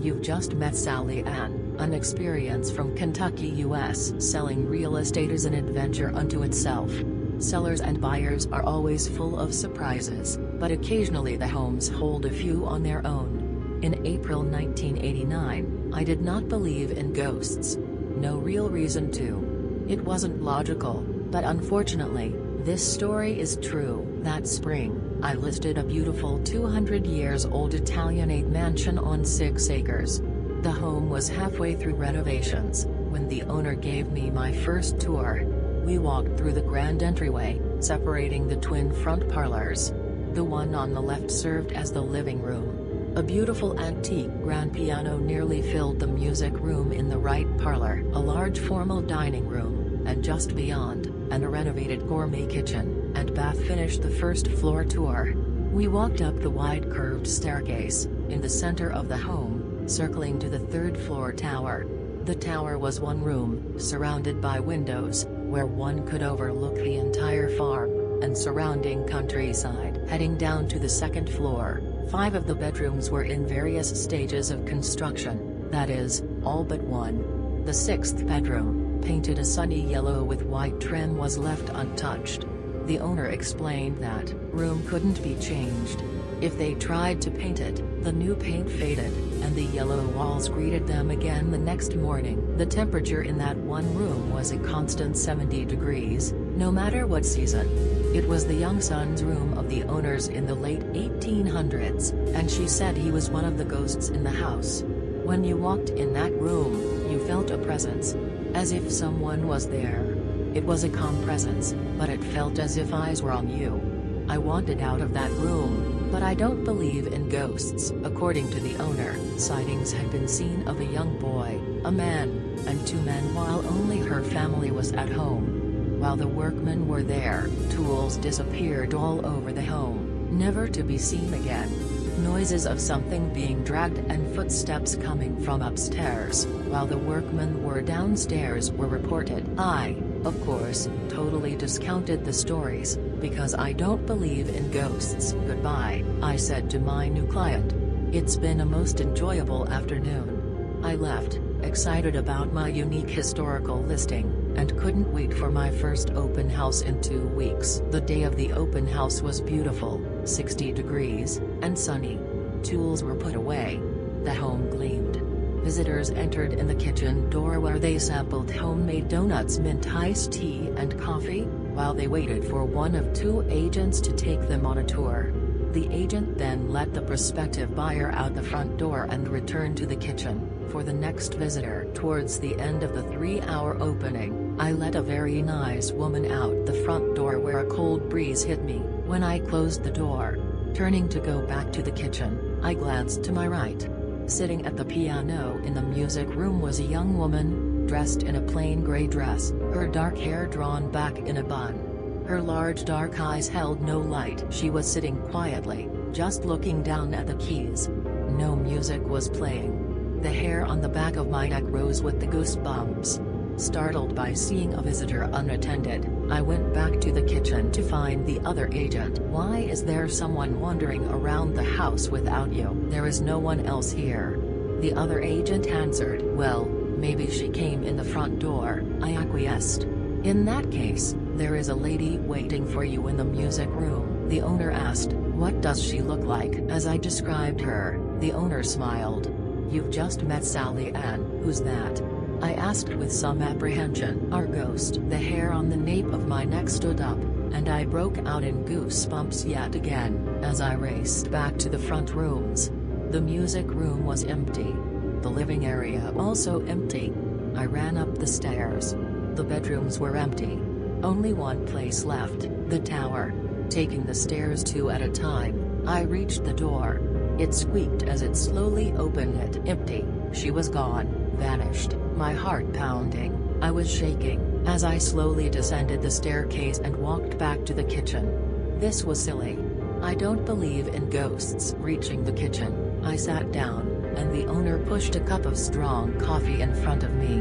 You've just met Sally Ann, an experience from Kentucky, US. Selling real estate is an adventure unto itself. Sellers and buyers are always full of surprises, but occasionally the homes hold a few on their own. In April 1989, I did not believe in ghosts. No real reason to. It wasn't logical, but unfortunately, this story is true. That spring, I listed a beautiful 200 years old Italianate mansion on 6 acres. The home was halfway through renovations, when the owner gave me my first tour. We walked through the grand entryway, separating the twin front parlors. The one on the left served as the living room. A beautiful antique grand piano nearly filled the music room in the right parlor. A large formal dining room, and just beyond, and a renovated gourmet kitchen and bath finished the first floor tour. We walked up the wide curved staircase, in the center of the home, circling to the third floor tower. The tower was one room, surrounded by windows, where one could overlook the entire farm, and surrounding countryside. Heading down to the second floor, five of the bedrooms were in various stages of construction, that is, all but one. The sixth bedroom, painted a sunny yellow with white trim was left untouched. The owner explained that room couldn't be changed. If they tried to paint it, the new paint faded, and the yellow walls greeted them again the next morning. The temperature in that one room was a constant 70 degrees, no matter what season. It was the young son's room of the owners in the late 1800s, and she said he was one of the ghosts in the house. When you walked in that room, you felt a presence. As if someone was there. It was a calm presence, but it felt as if eyes were on you. I wanted out of that room, but I don't believe in ghosts. According to the owner, sightings had been seen of a young boy, a man, and two men while only her family was at home. While the workmen were there, tools disappeared all over the home, never to be seen again. Noises of something being dragged and footsteps coming from upstairs, while the workmen were downstairs were reported. I, of course, totally discounted the stories, because I don't believe in ghosts. Goodbye, I said to my new client. It's been a most enjoyable afternoon. I left, excited about my unique historical listing, and couldn't wait for my first open house in two weeks. The day of the open house was beautiful, 60 degrees, and sunny. Tools were put away. The home gleamed. Visitors entered in the kitchen door where they sampled homemade donuts mint iced tea and coffee, while they waited for one of two agents to take them on a tour. The agent then let the prospective buyer out the front door and returned to the kitchen, for the next visitor. Towards the end of the three-hour opening, I let a very nice woman out the front door where a cold breeze hit me, when I closed the door. Turning to go back to the kitchen, I glanced to my right. Sitting at the piano in the music room was a young woman, dressed in a plain gray dress, her dark hair drawn back in a bun. Her large dark eyes held no light. She was sitting quietly, just looking down at the keys. No music was playing. The hair on the back of my neck rose with the goosebumps. Startled by seeing a visitor unattended, I went back to the kitchen to find the other agent. Why is there someone wandering around the house without you? There is no one else here. The other agent answered, well, maybe she came in the front door, I acquiesced. In that case, there is a lady waiting for you in the music room. The owner asked, what does she look like? As I described her, the owner smiled. You've just met Sally Ann, who's that? I asked with some apprehension. Our ghost. The hair on the nape of my neck stood up, and I broke out in goosebumps yet again, as I raced back to the front rooms. The music room was empty. The living area also empty. I ran up the stairs. The bedrooms were empty. Only one place left, the tower. Taking the stairs two at a time, I reached the door. It squeaked as it slowly opened it empty, she was gone, vanished, my heart pounding, I was shaking, as I slowly descended the staircase and walked back to the kitchen. This was silly. I don't believe in ghosts. Reaching the kitchen, I sat down, and the owner pushed a cup of strong coffee in front of me.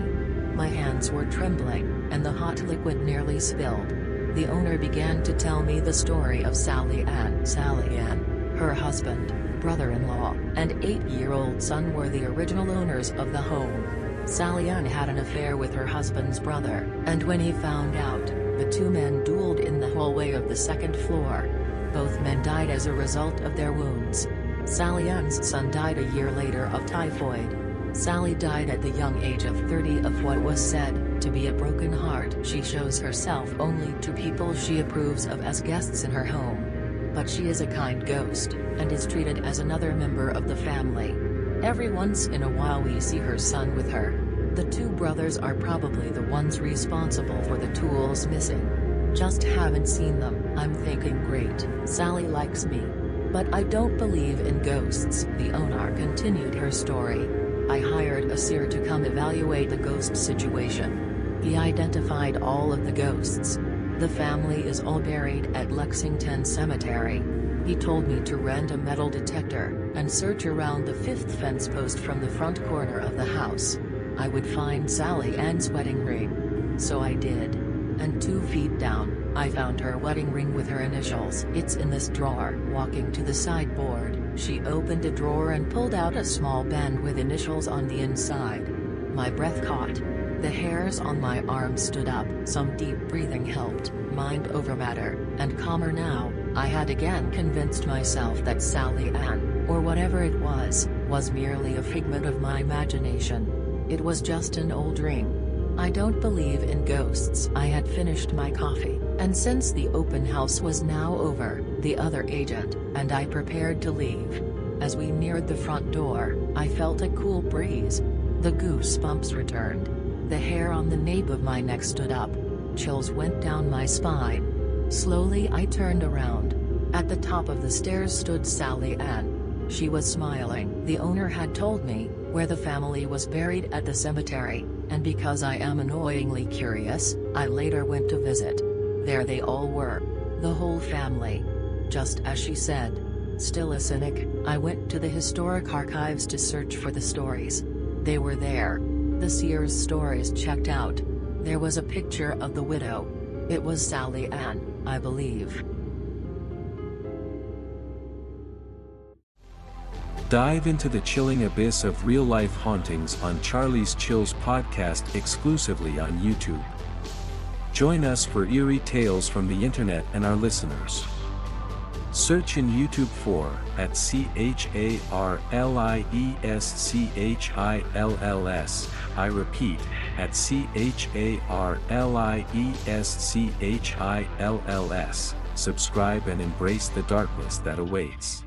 My hands were trembling, and the hot liquid nearly spilled. The owner began to tell me the story of Sally Ann. Sally Ann, her husband, brother-in-law, and eight-year-old son were the original owners of the home. Sally Ann had an affair with her husband's brother, and when he found out, the two men dueled in the hallway of the second floor. Both men died as a result of their wounds. Sally Ann's son died a year later of typhoid. Sally died at the young age of 30 of what was said to be a broken heart. She shows herself only to people she approves of as guests in her home. But she is a kind ghost, and is treated as another member of the family. Every once in a while we see her son with her. The two brothers are probably the ones responsible for the tools missing. Just haven't seen them. I'm thinking great, Sally likes me. But I don't believe in ghosts. The owner continued her story. I hired a seer to come evaluate the ghost situation. He identified all of the ghosts. The family is all buried at Lexington Cemetery. He told me to rent a metal detector, and search around the fifth fence post from the front corner of the house. I would find Sally Ann's wedding ring. So I did. And two feet down, I found her wedding ring with her initials. It's in this drawer. Walking to the sideboard, she opened a drawer and pulled out a small band with initials on the inside. My breath caught. The hairs on my arm stood up. Some deep breathing helped, mind over matter, and calmer now, I had again convinced myself that Sally Ann, or whatever it was, was merely a figment of my imagination. It was just an old ring. I don't believe in ghosts. I had finished my coffee, and since the open house was now over, the other agent, and I prepared to leave. As we neared the front door, I felt a cool breeze. The goosebumps returned. The hair on the nape of my neck stood up. Chills went down my spine. Slowly I turned around. At the top of the stairs stood Sally Ann. She was smiling. The owner had told me, where the family was buried at the cemetery, and because I am annoyingly curious, I later went to visit. There they all were. The whole family. Just as she said. Still a cynic, I went to the historic archives to search for the stories. They were there. The seer's stories checked out. There was a picture of the widow. It was Sally Ann, I believe. Dive into the chilling abyss of real life hauntings on Charlie's Chills podcast exclusively on YouTube. Join us for eerie tales from the internet and our listeners. Search in YouTube for at C H A R L I E S C H I L L S. I repeat, at C H A R L I E S C H I L L S. Subscribe and embrace the darkness that awaits.